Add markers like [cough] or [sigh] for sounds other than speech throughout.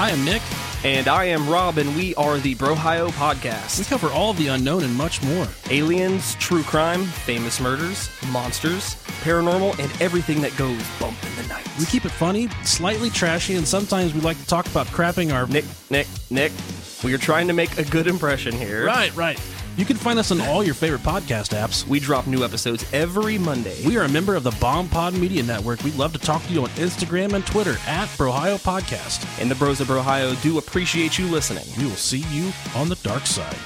Hi, I'm Nick. And I am Rob, and we are the Brohio Podcast. We cover all of the unknown and much more. Aliens, true crime, famous murders, monsters, paranormal, and everything that goes bump in the night. We keep it funny, slightly trashy, and sometimes we like to talk about crapping our. Nick, Nick, Nick, we are trying to make a good impression here. Right, right. You can find us on all your favorite podcast apps. We drop new episodes every Monday. We are a member of the Bomb Pod Media Network. We'd love to talk to you on Instagram and Twitter at Brohio Podcast. and the Bros of Brohio do appreciate you listening. We will see you on the dark side.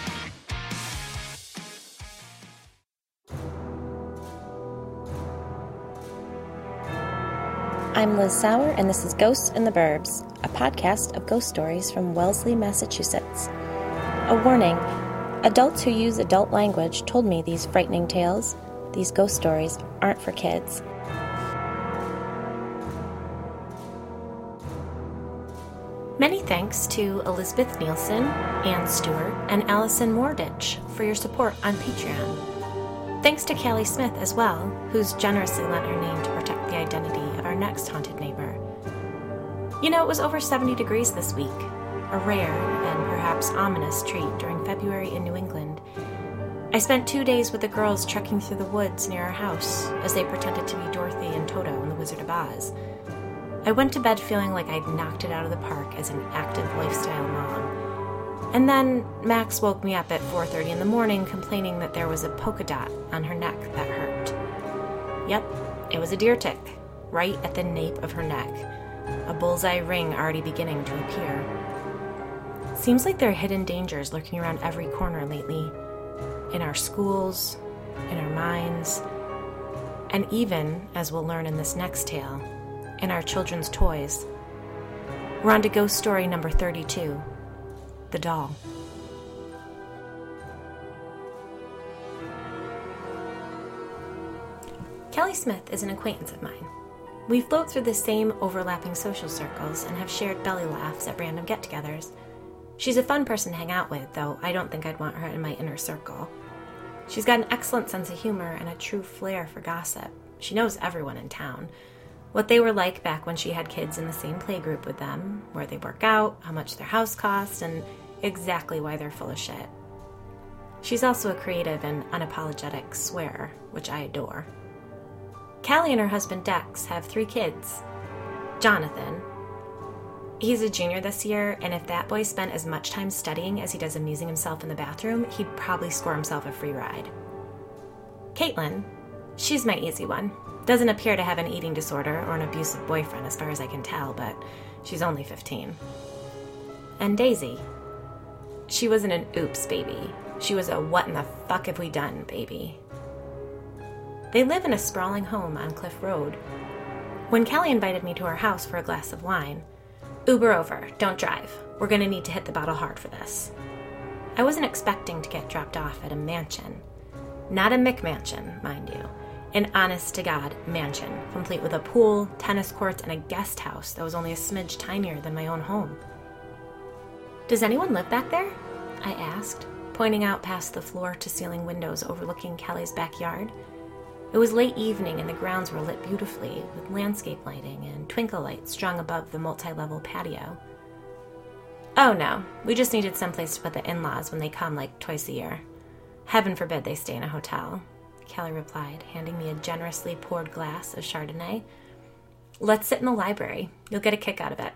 I'm Liz Sauer, and this is Ghosts in the Burbs, a podcast of ghost stories from Wellesley, Massachusetts. A warning adults who use adult language told me these frightening tales, these ghost stories, aren't for kids. Many thanks to Elizabeth Nielsen, Ann Stewart, and Allison Moorditch for your support on Patreon. Thanks to Callie Smith as well, who's generously lent her name to protect the identity of our next haunted neighbor. You know, it was over 70 degrees this week, a rare and perhaps ominous treat during February in New England. I spent two days with the girls trekking through the woods near our house as they pretended to be Dorothy and Toto in The Wizard of Oz. I went to bed feeling like I'd knocked it out of the park as an active lifestyle mom. And then Max woke me up at 4:30 in the morning complaining that there was a polka dot on her neck that hurt. Yep, it was a deer tick, right at the nape of her neck. A bullseye ring already beginning to appear. Seems like there are hidden dangers lurking around every corner lately. In our schools, in our minds, and even, as we'll learn in this next tale, in our children's toys. We're on to ghost story number 32 The Doll. Kelly Smith is an acquaintance of mine. We float through the same overlapping social circles and have shared belly laughs at random get togethers. She's a fun person to hang out with, though I don't think I'd want her in my inner circle. She's got an excellent sense of humor and a true flair for gossip. She knows everyone in town. What they were like back when she had kids in the same playgroup with them, where they work out, how much their house costs, and exactly why they're full of shit. She's also a creative and unapologetic swearer, which I adore. Callie and her husband Dex have three kids. Jonathan. He's a junior this year, and if that boy spent as much time studying as he does amusing himself in the bathroom, he'd probably score himself a free ride. Caitlin. She's my easy one. Doesn't appear to have an eating disorder or an abusive boyfriend, as far as I can tell, but she's only 15. And Daisy. She wasn't an oops baby. She was a what in the fuck have we done baby. They live in a sprawling home on Cliff Road. When Kelly invited me to her house for a glass of wine, Uber over, don't drive. We're gonna need to hit the bottle hard for this. I wasn't expecting to get dropped off at a mansion. Not a McMansion, mind you. An honest to God mansion, complete with a pool, tennis courts, and a guest house that was only a smidge tinier than my own home. Does anyone live back there? I asked, pointing out past the floor to ceiling windows overlooking Kelly's backyard. It was late evening and the grounds were lit beautifully with landscape lighting and twinkle lights strung above the multi level patio. Oh no, we just needed someplace to put the in laws when they come like twice a year. Heaven forbid they stay in a hotel, Kelly replied, handing me a generously poured glass of Chardonnay. Let's sit in the library. You'll get a kick out of it.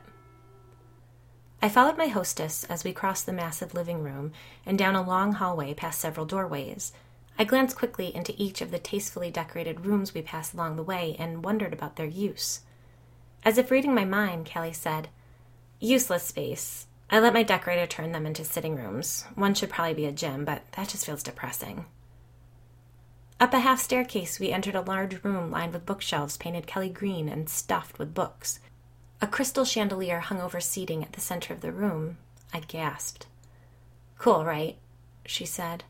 I followed my hostess as we crossed the massive living room and down a long hallway past several doorways. I glanced quickly into each of the tastefully decorated rooms we passed along the way and wondered about their use. As if reading my mind, Kelly said, Useless space. I let my decorator turn them into sitting rooms. One should probably be a gym, but that just feels depressing. Up a half staircase, we entered a large room lined with bookshelves painted Kelly green and stuffed with books. A crystal chandelier hung over seating at the center of the room. I gasped. Cool, right? She said.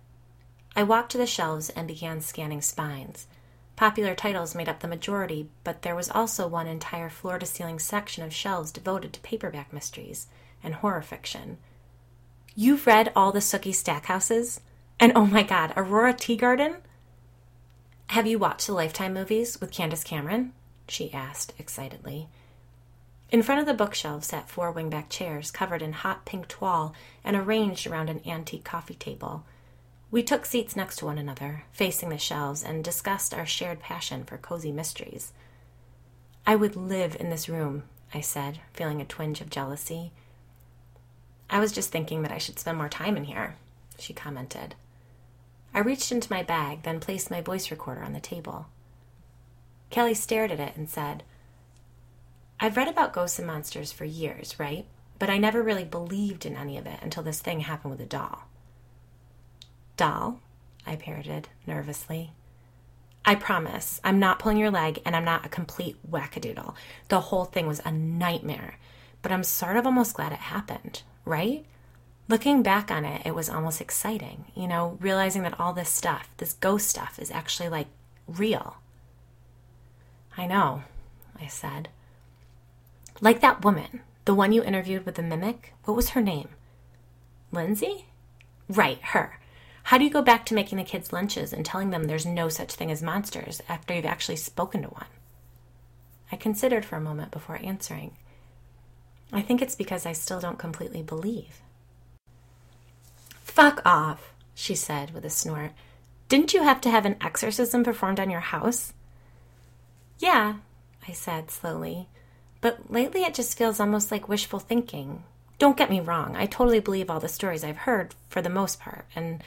I walked to the shelves and began scanning spines. Popular titles made up the majority, but there was also one entire floor to ceiling section of shelves devoted to paperback mysteries and horror fiction. You've read all the Sookie Stackhouses? And oh my god, Aurora Teagarden? Have you watched the Lifetime movies with Candace Cameron? She asked excitedly. In front of the bookshelf sat four wingback chairs covered in hot pink toile and arranged around an antique coffee table. We took seats next to one another, facing the shelves, and discussed our shared passion for cozy mysteries. I would live in this room, I said, feeling a twinge of jealousy. I was just thinking that I should spend more time in here, she commented. I reached into my bag, then placed my voice recorder on the table. Kelly stared at it and said, I've read about ghosts and monsters for years, right? But I never really believed in any of it until this thing happened with a doll. Doll? I parroted nervously. I promise, I'm not pulling your leg and I'm not a complete wackadoodle. The whole thing was a nightmare, but I'm sort of almost glad it happened, right? Looking back on it, it was almost exciting, you know, realizing that all this stuff, this ghost stuff, is actually like real. I know, I said. Like that woman, the one you interviewed with the mimic, what was her name? Lindsay? Right, her. How do you go back to making the kids lunches and telling them there's no such thing as monsters after you've actually spoken to one? I considered for a moment before answering. I think it's because I still don't completely believe. Fuck off, she said with a snort. Didn't you have to have an exorcism performed on your house? Yeah, I said slowly. But lately it just feels almost like wishful thinking. Don't get me wrong, I totally believe all the stories I've heard for the most part, and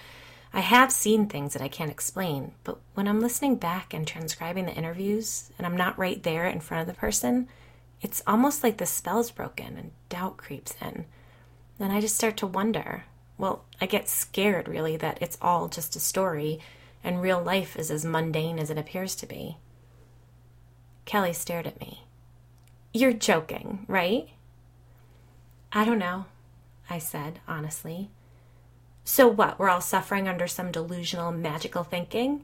I have seen things that I can't explain. But when I'm listening back and transcribing the interviews and I'm not right there in front of the person, it's almost like the spell's broken and doubt creeps in. Then I just start to wonder. Well, I get scared really that it's all just a story and real life is as mundane as it appears to be. Kelly stared at me. You're joking, right? I don't know, I said honestly. So what? We're all suffering under some delusional, magical thinking?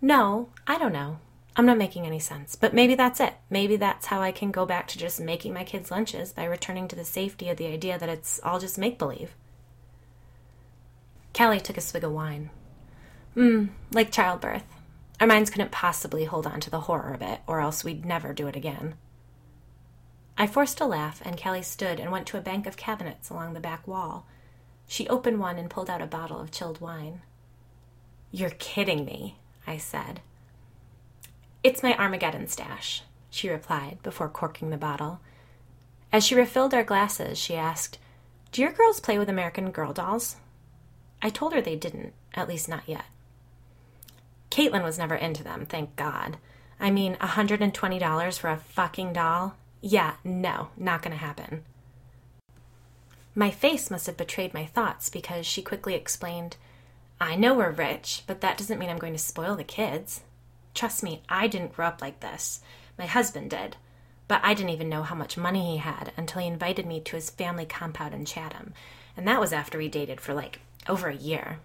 No, I don't know. I'm not making any sense, but maybe that's it. Maybe that's how I can go back to just making my kids' lunches by returning to the safety of the idea that it's all just make believe. Kelly took a swig of wine. Hmm, like childbirth. Our minds couldn't possibly hold on to the horror of it, or else we'd never do it again. I forced a laugh, and Kelly stood and went to a bank of cabinets along the back wall. She opened one and pulled out a bottle of chilled wine. You're kidding me, I said. It's my Armageddon stash, she replied before corking the bottle. As she refilled our glasses, she asked, Do your girls play with American Girl dolls? I told her they didn't, at least not yet. Caitlin was never into them, thank God. I mean, $120 for a fucking doll? Yeah, no, not gonna happen. My face must have betrayed my thoughts because she quickly explained, I know we're rich, but that doesn't mean I'm going to spoil the kids. Trust me, I didn't grow up like this. My husband did. But I didn't even know how much money he had until he invited me to his family compound in Chatham. And that was after we dated for like over a year.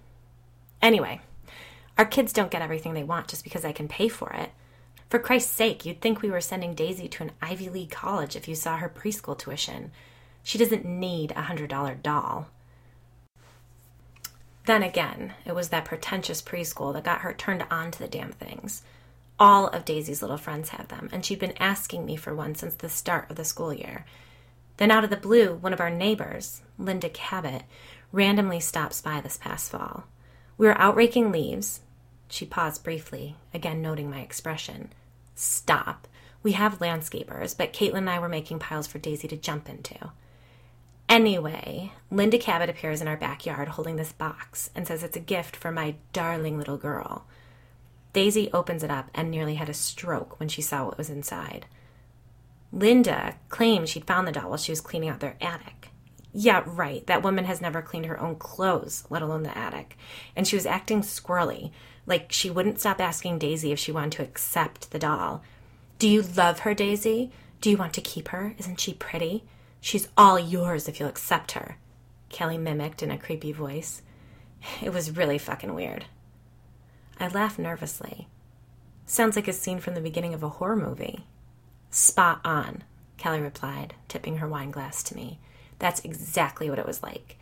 Anyway, our kids don't get everything they want just because I can pay for it. For Christ's sake, you'd think we were sending Daisy to an Ivy League college if you saw her preschool tuition. She doesn't need a $100 doll. Then again, it was that pretentious preschool that got her turned on to the damn things. All of Daisy's little friends have them, and she'd been asking me for one since the start of the school year. Then, out of the blue, one of our neighbors, Linda Cabot, randomly stops by this past fall. We were out raking leaves. She paused briefly, again noting my expression. Stop. We have landscapers, but Caitlin and I were making piles for Daisy to jump into. Anyway, Linda Cabot appears in our backyard holding this box and says it's a gift for my darling little girl. Daisy opens it up and nearly had a stroke when she saw what was inside. Linda claimed she'd found the doll while she was cleaning out their attic. Yeah, right. That woman has never cleaned her own clothes, let alone the attic. And she was acting squirrely, like she wouldn't stop asking Daisy if she wanted to accept the doll. Do you love her, Daisy? Do you want to keep her? Isn't she pretty? She's all yours if you'll accept her. Kelly mimicked in a creepy voice. It was really fucking weird. I laughed nervously. Sounds like a scene from the beginning of a horror movie. Spot on, Kelly replied, tipping her wine glass to me. That's exactly what it was like.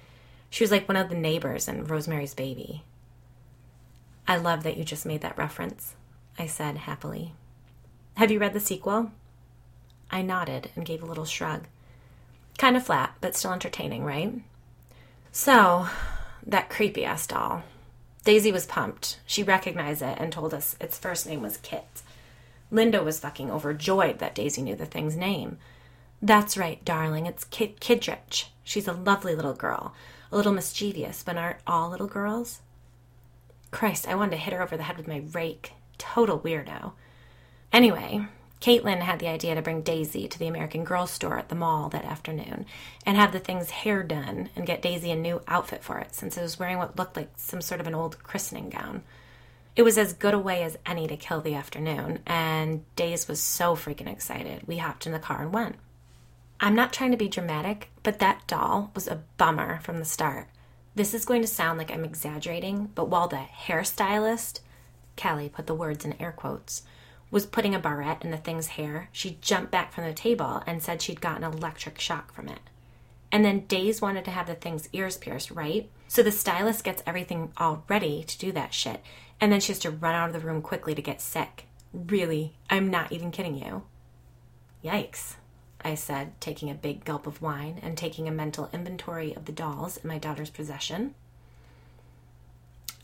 She was like one of the neighbors in Rosemary's Baby. I love that you just made that reference, I said happily. Have you read the sequel? I nodded and gave a little shrug. Kind of flat, but still entertaining, right? So, that creepy ass doll. Daisy was pumped. She recognized it and told us its first name was Kit. Linda was fucking overjoyed that Daisy knew the thing's name. That's right, darling, it's Kit Kittredge. She's a lovely little girl, a little mischievous, but aren't all little girls? Christ, I wanted to hit her over the head with my rake. Total weirdo. Anyway, Caitlin had the idea to bring Daisy to the American Girl store at the mall that afternoon and have the thing's hair done and get Daisy a new outfit for it since it was wearing what looked like some sort of an old christening gown. It was as good a way as any to kill the afternoon, and Daisy was so freaking excited. We hopped in the car and went. I'm not trying to be dramatic, but that doll was a bummer from the start. This is going to sound like I'm exaggerating, but while the hairstylist, Callie put the words in air quotes, was putting a barrette in the thing's hair, she jumped back from the table and said she'd gotten an electric shock from it. And then Days wanted to have the thing's ears pierced, right? So the stylist gets everything all ready to do that shit, and then she has to run out of the room quickly to get sick. Really, I'm not even kidding you. Yikes, I said, taking a big gulp of wine and taking a mental inventory of the dolls in my daughter's possession.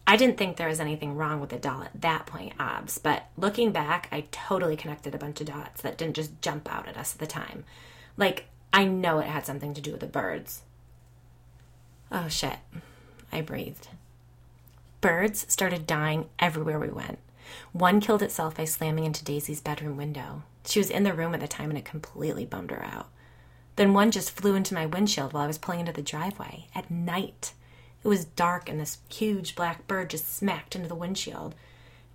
I didn't think there was anything wrong with the doll at that point, obs, but looking back, I totally connected a bunch of dots that didn't just jump out at us at the time. Like, I know it had something to do with the birds. Oh shit, I breathed. Birds started dying everywhere we went. One killed itself by slamming into Daisy's bedroom window. She was in the room at the time and it completely bummed her out. Then one just flew into my windshield while I was pulling into the driveway at night. It was dark, and this huge black bird just smacked into the windshield.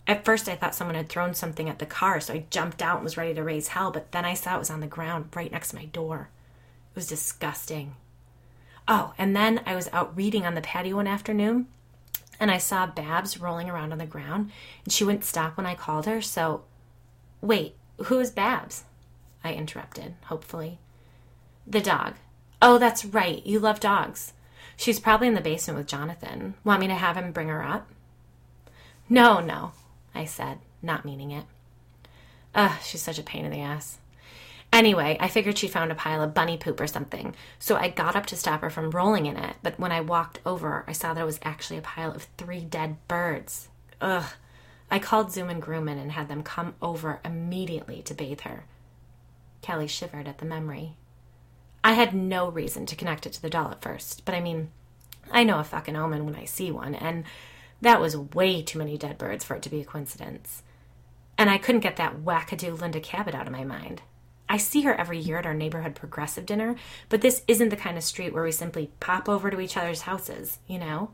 At first, I thought someone had thrown something at the car, so I jumped out and was ready to raise hell, but then I saw it was on the ground right next to my door. It was disgusting. Oh, and then I was out reading on the patio one afternoon, and I saw Babs rolling around on the ground, and she wouldn't stop when I called her, so. Wait, who is Babs? I interrupted, hopefully. The dog. Oh, that's right. You love dogs. She's probably in the basement with Jonathan. Want me to have him bring her up? No, no, I said, not meaning it. Ugh, she's such a pain in the ass. Anyway, I figured she found a pile of bunny poop or something, so I got up to stop her from rolling in it, but when I walked over, I saw that it was actually a pile of three dead birds. Ugh. I called Zoom and Grumman and had them come over immediately to bathe her. Kelly shivered at the memory. I had no reason to connect it to the doll at first, but I mean, I know a fucking omen when I see one, and that was way too many dead birds for it to be a coincidence. And I couldn't get that wackadoo Linda Cabot out of my mind. I see her every year at our neighborhood progressive dinner, but this isn't the kind of street where we simply pop over to each other's houses, you know?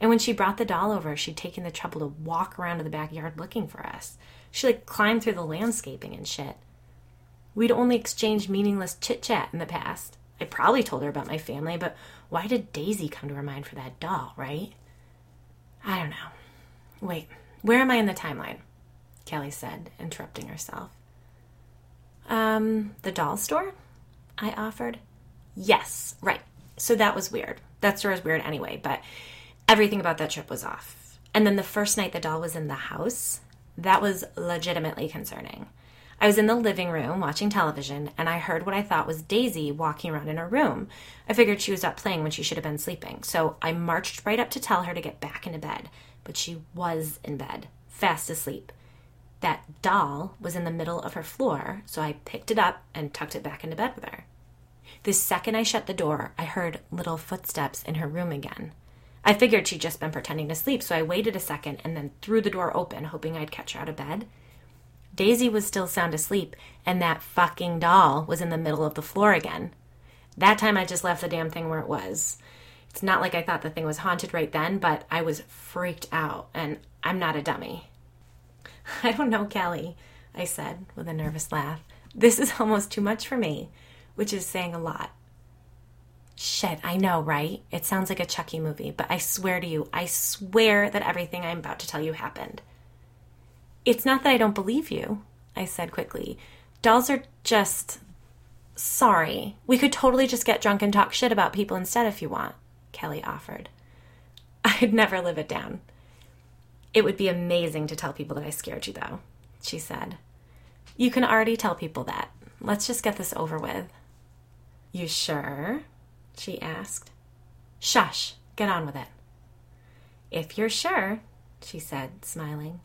And when she brought the doll over, she'd taken the trouble to walk around to the backyard looking for us. She like climbed through the landscaping and shit. We'd only exchanged meaningless chit chat in the past. I probably told her about my family, but why did Daisy come to her mind for that doll, right? I don't know. Wait, where am I in the timeline? Kelly said, interrupting herself. Um, the doll store? I offered. Yes, right. So that was weird. That store is weird anyway, but everything about that trip was off. And then the first night the doll was in the house, that was legitimately concerning. I was in the living room watching television and I heard what I thought was Daisy walking around in her room. I figured she was up playing when she should have been sleeping, so I marched right up to tell her to get back into bed. But she was in bed, fast asleep. That doll was in the middle of her floor, so I picked it up and tucked it back into bed with her. The second I shut the door, I heard little footsteps in her room again. I figured she'd just been pretending to sleep, so I waited a second and then threw the door open, hoping I'd catch her out of bed. Daisy was still sound asleep, and that fucking doll was in the middle of the floor again. That time I just left the damn thing where it was. It's not like I thought the thing was haunted right then, but I was freaked out, and I'm not a dummy. [laughs] I don't know, Kelly, I said with a nervous laugh. This is almost too much for me, which is saying a lot. Shit, I know, right? It sounds like a Chucky movie, but I swear to you, I swear that everything I'm about to tell you happened. It's not that I don't believe you, I said quickly. Dolls are just. Sorry. We could totally just get drunk and talk shit about people instead if you want, Kelly offered. [laughs] I'd never live it down. It would be amazing to tell people that I scared you, though, she said. You can already tell people that, Let's just get this over with. You sure? she asked. Shush, get on with it. If you're sure, she said, smiling.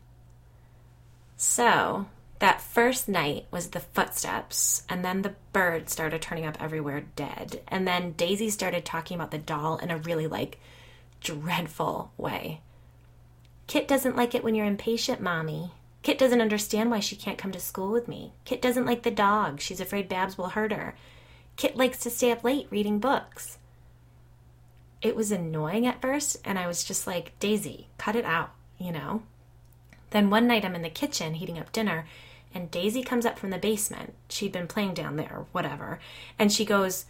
So, that first night was the footsteps, and then the bird started turning up everywhere dead. And then Daisy started talking about the doll in a really, like, dreadful way. Kit doesn't like it when you're impatient, Mommy. Kit doesn't understand why she can't come to school with me. Kit doesn't like the dog. She's afraid Babs will hurt her. Kit likes to stay up late reading books. It was annoying at first, and I was just like, Daisy, cut it out, you know? Then one night I'm in the kitchen heating up dinner, and Daisy comes up from the basement. She'd been playing down there, whatever. And she goes,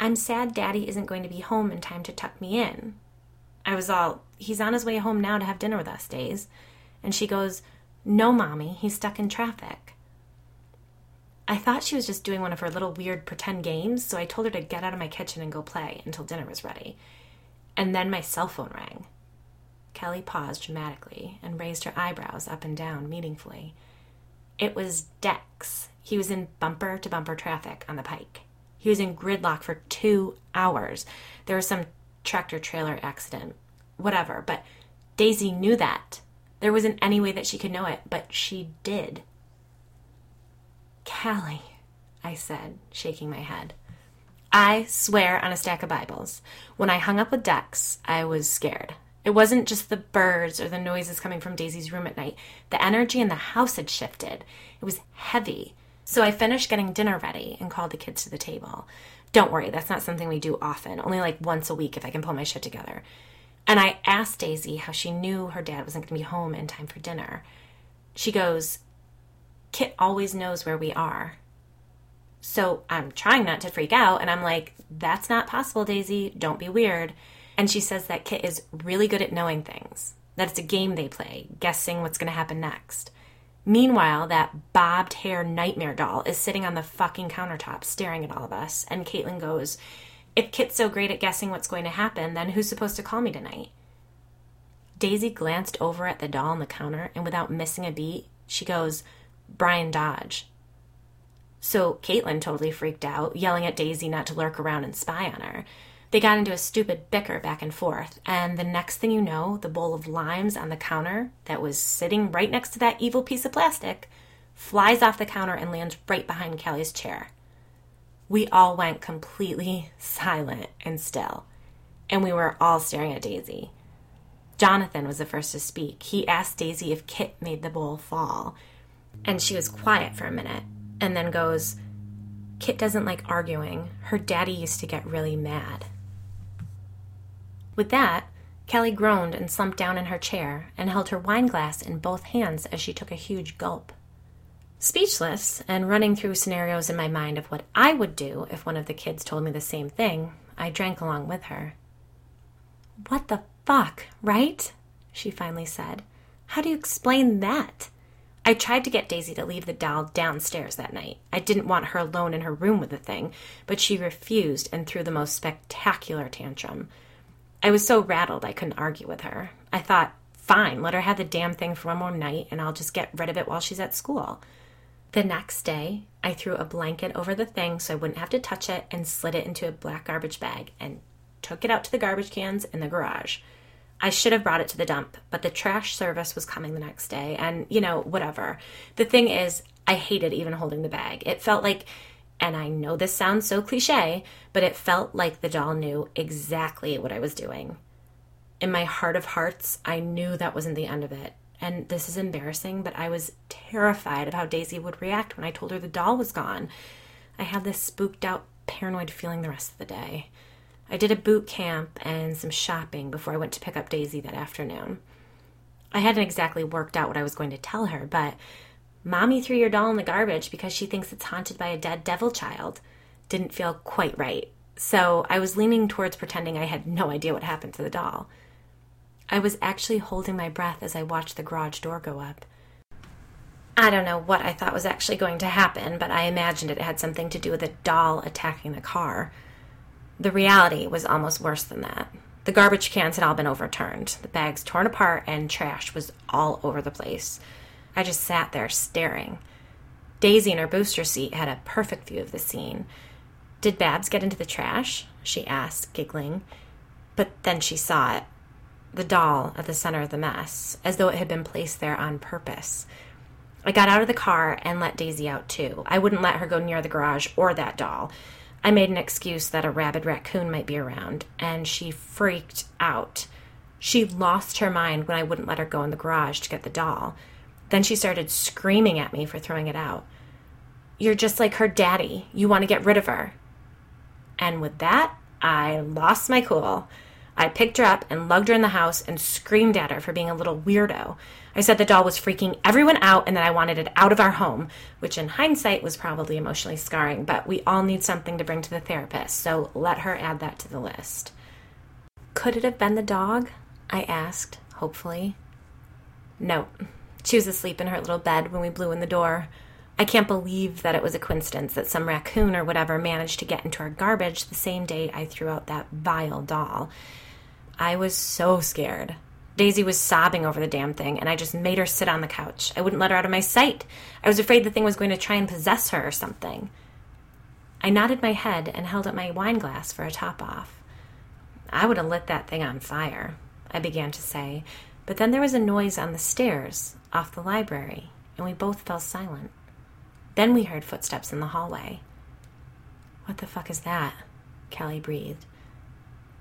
I'm sad Daddy isn't going to be home in time to tuck me in. I was all, he's on his way home now to have dinner with us, Days. And she goes, No, Mommy, he's stuck in traffic. I thought she was just doing one of her little weird pretend games, so I told her to get out of my kitchen and go play until dinner was ready. And then my cell phone rang. Kelly paused dramatically and raised her eyebrows up and down meaningfully. It was Dex. He was in bumper to bumper traffic on the pike. He was in gridlock for two hours. There was some tractor trailer accident, whatever, but Daisy knew that. There wasn't any way that she could know it, but she did. Callie, I said, shaking my head. I swear on a stack of Bibles. When I hung up with Dex, I was scared. It wasn't just the birds or the noises coming from Daisy's room at night. The energy in the house had shifted. It was heavy. So I finished getting dinner ready and called the kids to the table. Don't worry, that's not something we do often, only like once a week if I can pull my shit together. And I asked Daisy how she knew her dad wasn't going to be home in time for dinner. She goes, Kit always knows where we are. So I'm trying not to freak out, and I'm like, that's not possible, Daisy. Don't be weird. And she says that Kit is really good at knowing things, that it's a game they play, guessing what's going to happen next. Meanwhile, that bobbed hair nightmare doll is sitting on the fucking countertop staring at all of us, and Caitlin goes, If Kit's so great at guessing what's going to happen, then who's supposed to call me tonight? Daisy glanced over at the doll on the counter, and without missing a beat, she goes, Brian Dodge. So Caitlin totally freaked out, yelling at Daisy not to lurk around and spy on her. They got into a stupid bicker back and forth, and the next thing you know, the bowl of limes on the counter that was sitting right next to that evil piece of plastic flies off the counter and lands right behind Callie's chair. We all went completely [laughs] silent and still, and we were all staring at Daisy. Jonathan was the first to speak. He asked Daisy if Kit made the bowl fall, and she was quiet for a minute and then goes, Kit doesn't like arguing. Her daddy used to get really mad. With that, Kelly groaned and slumped down in her chair and held her wine glass in both hands as she took a huge gulp. Speechless and running through scenarios in my mind of what I would do if one of the kids told me the same thing, I drank along with her. What the fuck, right? She finally said. How do you explain that? I tried to get Daisy to leave the doll downstairs that night. I didn't want her alone in her room with the thing, but she refused and threw the most spectacular tantrum. I was so rattled I couldn't argue with her. I thought, fine, let her have the damn thing for one more night and I'll just get rid of it while she's at school. The next day, I threw a blanket over the thing so I wouldn't have to touch it and slid it into a black garbage bag and took it out to the garbage cans in the garage. I should have brought it to the dump, but the trash service was coming the next day, and you know, whatever. The thing is, I hated even holding the bag. It felt like, and I know this sounds so cliche, but it felt like the doll knew exactly what I was doing. In my heart of hearts, I knew that wasn't the end of it. And this is embarrassing, but I was terrified of how Daisy would react when I told her the doll was gone. I had this spooked out, paranoid feeling the rest of the day. I did a boot camp and some shopping before I went to pick up Daisy that afternoon. I hadn't exactly worked out what I was going to tell her, but Mommy threw your doll in the garbage because she thinks it's haunted by a dead devil child didn't feel quite right. So I was leaning towards pretending I had no idea what happened to the doll. I was actually holding my breath as I watched the garage door go up. I don't know what I thought was actually going to happen, but I imagined it had something to do with a doll attacking the car. The reality was almost worse than that. The garbage cans had all been overturned, the bags torn apart, and trash was all over the place. I just sat there staring. Daisy in her booster seat had a perfect view of the scene. Did Babs get into the trash? she asked, giggling. But then she saw it the doll at the center of the mess, as though it had been placed there on purpose. I got out of the car and let Daisy out too. I wouldn't let her go near the garage or that doll. I made an excuse that a rabid raccoon might be around, and she freaked out. She lost her mind when I wouldn't let her go in the garage to get the doll. Then she started screaming at me for throwing it out. You're just like her daddy. You want to get rid of her. And with that, I lost my cool. I picked her up and lugged her in the house and screamed at her for being a little weirdo. I said the doll was freaking everyone out and that I wanted it out of our home, which in hindsight was probably emotionally scarring, but we all need something to bring to the therapist, so let her add that to the list. Could it have been the dog? I asked, hopefully. No. She was asleep in her little bed when we blew in the door. I can't believe that it was a coincidence that some raccoon or whatever managed to get into our garbage the same day I threw out that vile doll. I was so scared. Daisy was sobbing over the damn thing, and I just made her sit on the couch. I wouldn't let her out of my sight. I was afraid the thing was going to try and possess her or something. I nodded my head and held up my wine glass for a top off. I would have lit that thing on fire, I began to say, but then there was a noise on the stairs off the library, and we both fell silent. Then we heard footsteps in the hallway. What the fuck is that? Callie breathed.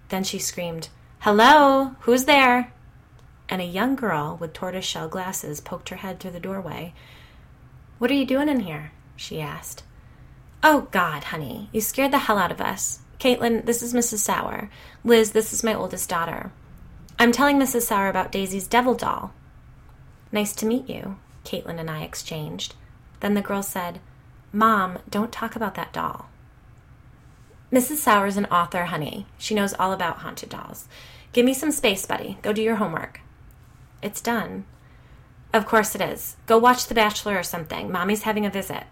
Then she screamed, Hello, who's there? And a young girl with tortoiseshell glasses poked her head through the doorway. What are you doing in here? she asked. Oh, God, honey, you scared the hell out of us. Caitlin, this is Mrs. Sauer. Liz, this is my oldest daughter. I'm telling Mrs. Sauer about Daisy's devil doll. Nice to meet you, Caitlin and I exchanged. Then the girl said, Mom, don't talk about that doll. Mrs. Sauer's an author, honey. She knows all about haunted dolls. Give me some space, buddy. Go do your homework. It's done. Of course it is. Go watch The Bachelor or something. Mommy's having a visit.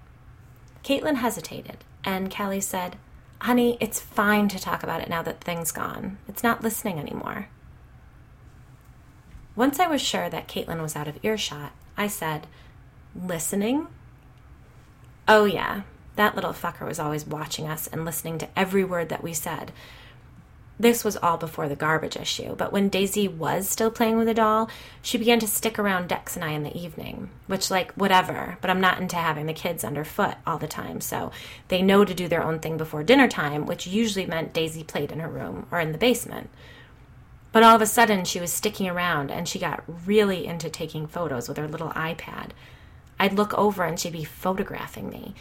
Caitlin hesitated, and Callie said, Honey, it's fine to talk about it now that the thing's gone. It's not listening anymore. Once I was sure that Caitlin was out of earshot, I said, Listening? Oh, yeah, that little fucker was always watching us and listening to every word that we said. This was all before the garbage issue, but when Daisy was still playing with the doll, she began to stick around Dex and I in the evening, which, like, whatever, but I'm not into having the kids underfoot all the time, so they know to do their own thing before dinner time, which usually meant Daisy played in her room or in the basement. But all of a sudden, she was sticking around and she got really into taking photos with her little iPad. I'd look over and she'd be photographing me.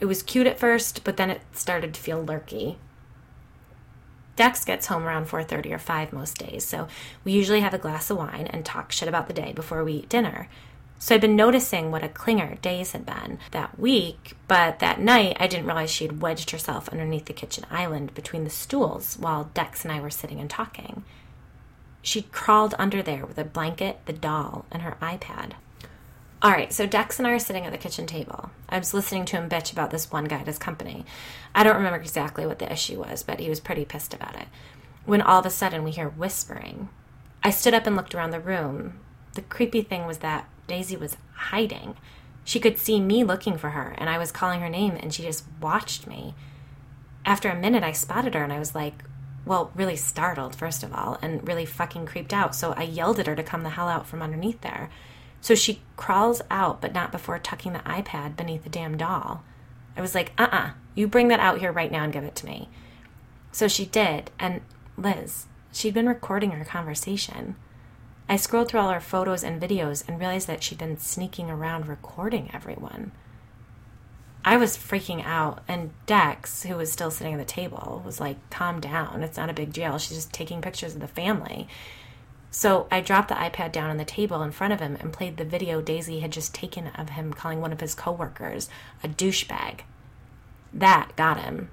It was cute at first, but then it started to feel lurky. Dex gets home around 4:30 or 5 most days, so we usually have a glass of wine and talk shit about the day before we eat dinner. So I'd been noticing what a clinger Days had been that week, but that night I didn't realize she had wedged herself underneath the kitchen island between the stools while Dex and I were sitting and talking. She'd crawled under there with a blanket, the doll, and her iPad. All right, so Dex and I are sitting at the kitchen table. I was listening to him bitch about this one guy at his company. I don't remember exactly what the issue was, but he was pretty pissed about it. When all of a sudden we hear whispering. I stood up and looked around the room. The creepy thing was that Daisy was hiding. She could see me looking for her, and I was calling her name, and she just watched me. After a minute, I spotted her, and I was like, well, really startled, first of all, and really fucking creeped out. So I yelled at her to come the hell out from underneath there. So she crawls out, but not before tucking the iPad beneath the damn doll. I was like, uh uh-uh, uh, you bring that out here right now and give it to me. So she did, and Liz, she'd been recording our conversation. I scrolled through all her photos and videos and realized that she'd been sneaking around recording everyone. I was freaking out, and Dex, who was still sitting at the table, was like, calm down. It's not a big deal. She's just taking pictures of the family. So I dropped the iPad down on the table in front of him and played the video Daisy had just taken of him calling one of his coworkers a douchebag. That got him.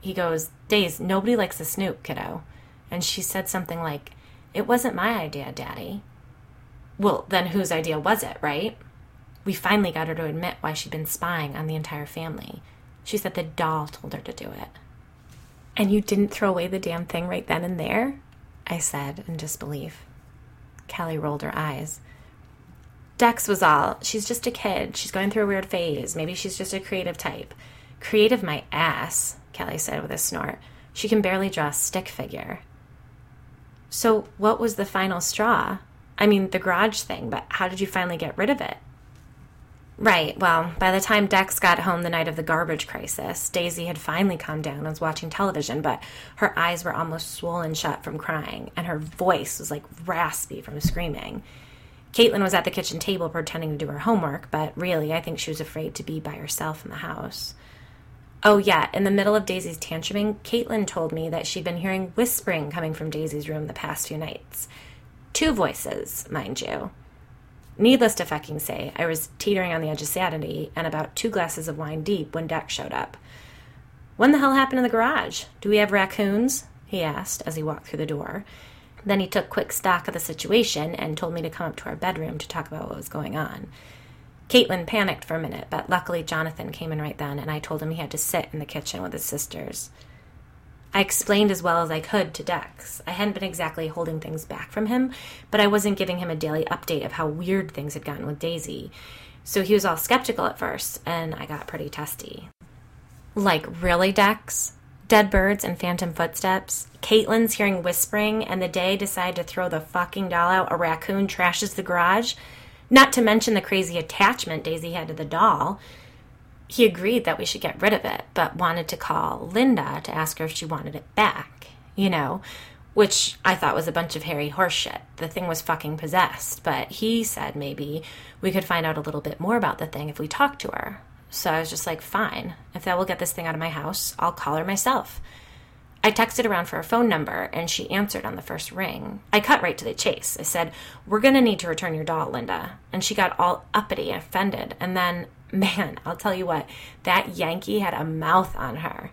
He goes, Daisy, nobody likes a snoop, kiddo. And she said something like, It wasn't my idea, Daddy. Well, then whose idea was it, right? We finally got her to admit why she'd been spying on the entire family. She said the doll told her to do it. And you didn't throw away the damn thing right then and there? I said in disbelief. Callie rolled her eyes. Dex was all, she's just a kid. She's going through a weird phase. Maybe she's just a creative type. Creative my ass, Kelly said with a snort. She can barely draw a stick figure. So, what was the final straw? I mean, the garage thing, but how did you finally get rid of it? Right, well, by the time Dex got home the night of the garbage crisis, Daisy had finally calmed down and was watching television, but her eyes were almost swollen shut from crying, and her voice was like raspy from screaming. Caitlin was at the kitchen table pretending to do her homework, but really, I think she was afraid to be by herself in the house. Oh, yeah, in the middle of Daisy's tantruming, Caitlin told me that she'd been hearing whispering coming from Daisy's room the past few nights. Two voices, mind you. Needless to fucking say, I was teetering on the edge of sanity and about two glasses of wine deep when Dex showed up. When the hell happened in the garage? Do we have raccoons? he asked as he walked through the door. Then he took quick stock of the situation and told me to come up to our bedroom to talk about what was going on. Caitlin panicked for a minute, but luckily Jonathan came in right then, and I told him he had to sit in the kitchen with his sisters. I explained as well as I could to Dex. I hadn't been exactly holding things back from him, but I wasn't giving him a daily update of how weird things had gotten with Daisy. So he was all skeptical at first, and I got pretty testy. Like, really, Dex? Dead birds and phantom footsteps? Caitlin's hearing whispering, and the day decide to throw the fucking doll out, a raccoon trashes the garage? Not to mention the crazy attachment Daisy had to the doll he agreed that we should get rid of it, but wanted to call Linda to ask her if she wanted it back, you know, which I thought was a bunch of hairy horseshit. The thing was fucking possessed, but he said maybe we could find out a little bit more about the thing if we talked to her. So I was just like, fine, if that will get this thing out of my house, I'll call her myself. I texted around for her phone number and she answered on the first ring. I cut right to the chase. I said, We're going to need to return your doll, Linda. And she got all uppity and offended. And then Man, I'll tell you what, that Yankee had a mouth on her.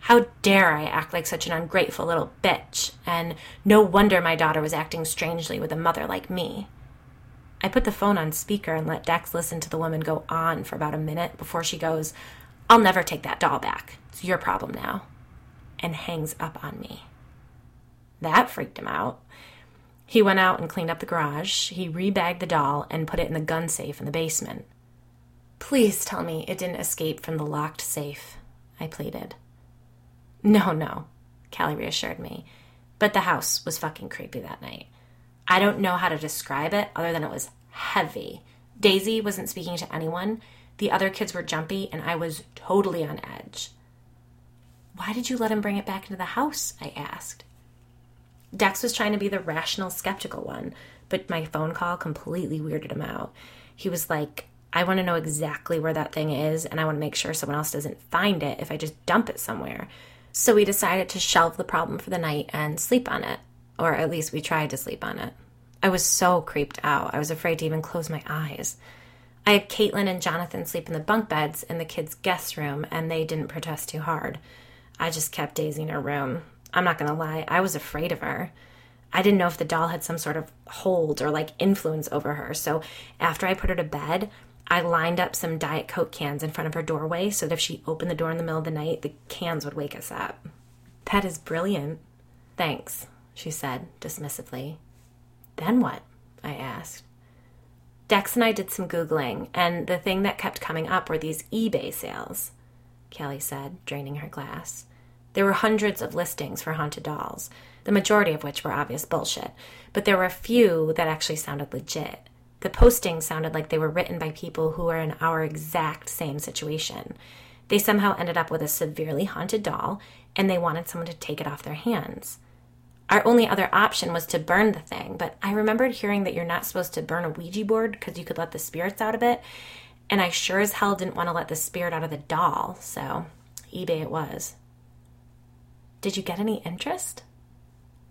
How dare I act like such an ungrateful little bitch? And no wonder my daughter was acting strangely with a mother like me. I put the phone on speaker and let Dex listen to the woman go on for about a minute before she goes, I'll never take that doll back. It's your problem now. And hangs up on me. That freaked him out. He went out and cleaned up the garage. He rebagged the doll and put it in the gun safe in the basement. Please tell me it didn't escape from the locked safe, I pleaded. No, no, Callie reassured me. But the house was fucking creepy that night. I don't know how to describe it other than it was heavy. Daisy wasn't speaking to anyone. The other kids were jumpy, and I was totally on edge. Why did you let him bring it back into the house? I asked. Dex was trying to be the rational, skeptical one, but my phone call completely weirded him out. He was like, I want to know exactly where that thing is, and I want to make sure someone else doesn't find it if I just dump it somewhere. So we decided to shelve the problem for the night and sleep on it, or at least we tried to sleep on it. I was so creeped out, I was afraid to even close my eyes. I had Caitlin and Jonathan sleep in the bunk beds in the kids' guest room, and they didn't protest too hard. I just kept Daisy in her room. I'm not gonna lie, I was afraid of her. I didn't know if the doll had some sort of hold or like influence over her. So after I put her to bed, I lined up some Diet Coke cans in front of her doorway so that if she opened the door in the middle of the night, the cans would wake us up. That is brilliant. Thanks, she said dismissively. Then what? I asked. Dex and I did some Googling, and the thing that kept coming up were these eBay sales, Kelly said, draining her glass. There were hundreds of listings for haunted dolls, the majority of which were obvious bullshit, but there were a few that actually sounded legit. The postings sounded like they were written by people who were in our exact same situation. They somehow ended up with a severely haunted doll, and they wanted someone to take it off their hands. Our only other option was to burn the thing, but I remembered hearing that you're not supposed to burn a Ouija board because you could let the spirits out of it, and I sure as hell didn't want to let the spirit out of the doll, so eBay it was. Did you get any interest?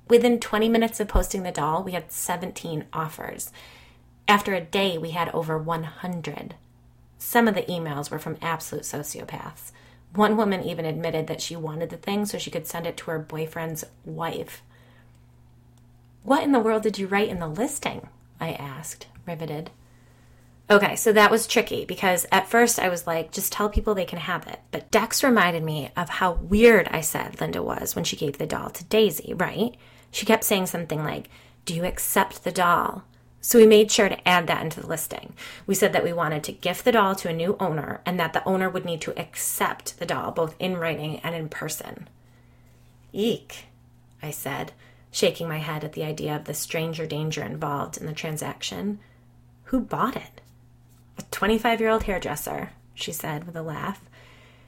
Within 20 minutes of posting the doll, we had 17 offers. After a day, we had over 100. Some of the emails were from absolute sociopaths. One woman even admitted that she wanted the thing so she could send it to her boyfriend's wife. What in the world did you write in the listing? I asked, riveted. Okay, so that was tricky because at first I was like, just tell people they can have it. But Dex reminded me of how weird I said Linda was when she gave the doll to Daisy, right? She kept saying something like, Do you accept the doll? So we made sure to add that into the listing. We said that we wanted to gift the doll to a new owner and that the owner would need to accept the doll both in writing and in person. Eek, I said, shaking my head at the idea of the stranger danger involved in the transaction. Who bought it? A 25 year old hairdresser, she said with a laugh.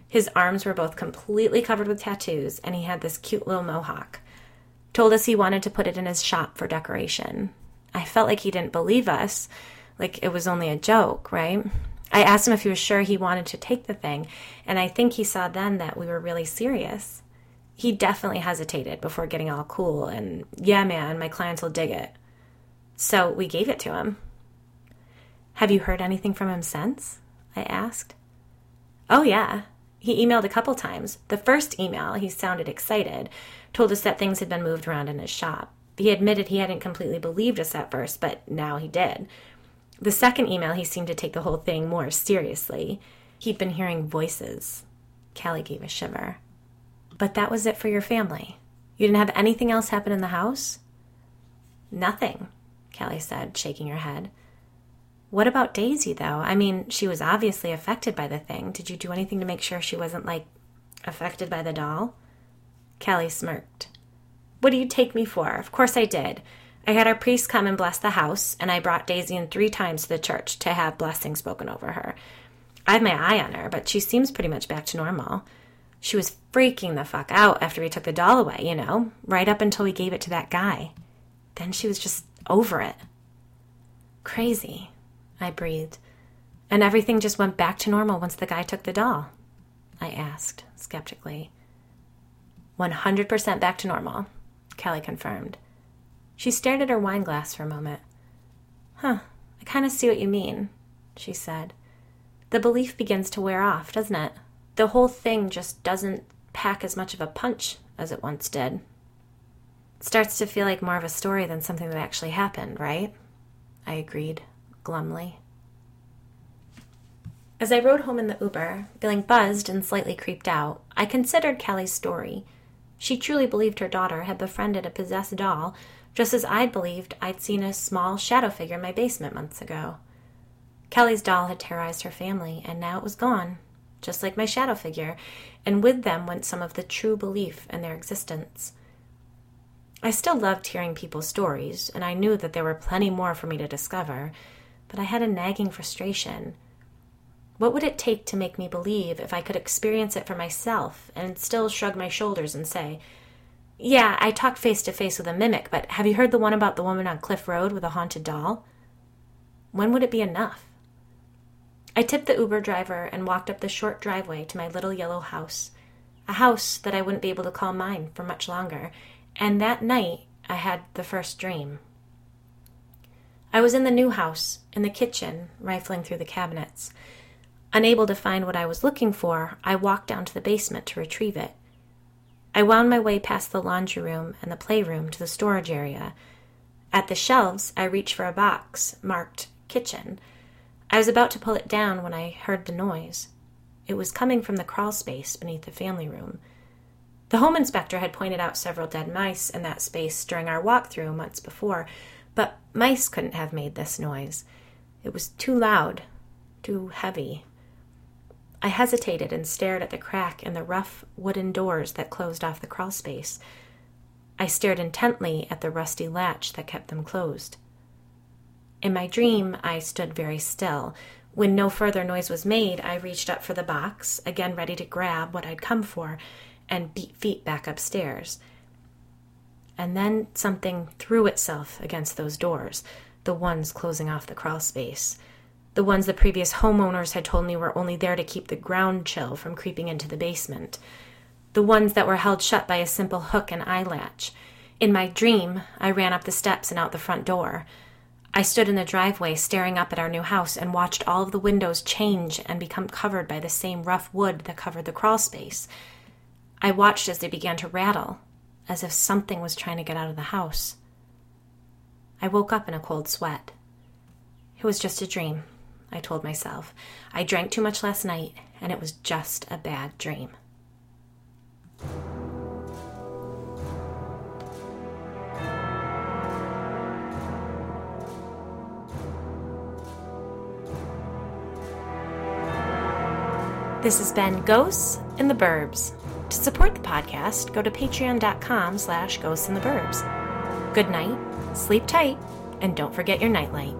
His arms were both completely covered with tattoos, and he had this cute little mohawk. Told us he wanted to put it in his shop for decoration. I felt like he didn't believe us, like it was only a joke, right? I asked him if he was sure he wanted to take the thing, and I think he saw then that we were really serious. He definitely hesitated before getting all cool and, yeah, man, my clients will dig it. So we gave it to him. Have you heard anything from him since? I asked. Oh, yeah. He emailed a couple times. The first email, he sounded excited, told us that things had been moved around in his shop. He admitted he hadn't completely believed us at first, but now he did. The second email, he seemed to take the whole thing more seriously. He'd been hearing voices. Callie gave a shiver. But that was it for your family. You didn't have anything else happen in the house? Nothing, Callie said, shaking her head. What about Daisy, though? I mean, she was obviously affected by the thing. Did you do anything to make sure she wasn't, like, affected by the doll? Callie smirked. What do you take me for? Of course I did. I had our priest come and bless the house, and I brought Daisy in three times to the church to have blessings spoken over her. I have my eye on her, but she seems pretty much back to normal. She was freaking the fuck out after we took the doll away, you know, right up until we gave it to that guy. Then she was just over it. Crazy, I breathed. And everything just went back to normal once the guy took the doll? I asked, skeptically. 100% back to normal, Callie confirmed. She stared at her wine glass for a moment. Huh, I kind of see what you mean, she said. The belief begins to wear off, doesn't it? The whole thing just doesn't pack as much of a punch as it once did. It starts to feel like more of a story than something that actually happened, right? I agreed, glumly. As I rode home in the Uber, feeling buzzed and slightly creeped out, I considered Callie's story she truly believed her daughter had befriended a possessed doll, just as I'd believed I'd seen a small shadow figure in my basement months ago. Kelly's doll had terrorized her family, and now it was gone, just like my shadow figure, and with them went some of the true belief in their existence. I still loved hearing people's stories, and I knew that there were plenty more for me to discover, but I had a nagging frustration. What would it take to make me believe if I could experience it for myself and still shrug my shoulders and say, Yeah, I talked face to face with a mimic, but have you heard the one about the woman on Cliff Road with a haunted doll? When would it be enough? I tipped the Uber driver and walked up the short driveway to my little yellow house, a house that I wouldn't be able to call mine for much longer, and that night I had the first dream. I was in the new house, in the kitchen, rifling through the cabinets. Unable to find what I was looking for, I walked down to the basement to retrieve it. I wound my way past the laundry room and the playroom to the storage area. At the shelves, I reached for a box marked kitchen. I was about to pull it down when I heard the noise. It was coming from the crawl space beneath the family room. The home inspector had pointed out several dead mice in that space during our walkthrough months before, but mice couldn't have made this noise. It was too loud, too heavy. I hesitated and stared at the crack in the rough wooden doors that closed off the crawl space. I stared intently at the rusty latch that kept them closed. In my dream, I stood very still. When no further noise was made, I reached up for the box, again ready to grab what I'd come for, and beat feet back upstairs. And then something threw itself against those doors, the ones closing off the crawl space. The ones the previous homeowners had told me were only there to keep the ground chill from creeping into the basement. The ones that were held shut by a simple hook and eye latch. In my dream, I ran up the steps and out the front door. I stood in the driveway staring up at our new house and watched all of the windows change and become covered by the same rough wood that covered the crawl space. I watched as they began to rattle, as if something was trying to get out of the house. I woke up in a cold sweat. It was just a dream. I told myself. I drank too much last night, and it was just a bad dream. This has been Ghosts in the Burbs. To support the podcast, go to patreon.com slash ghosts in the burbs. Good night, sleep tight, and don't forget your nightlight.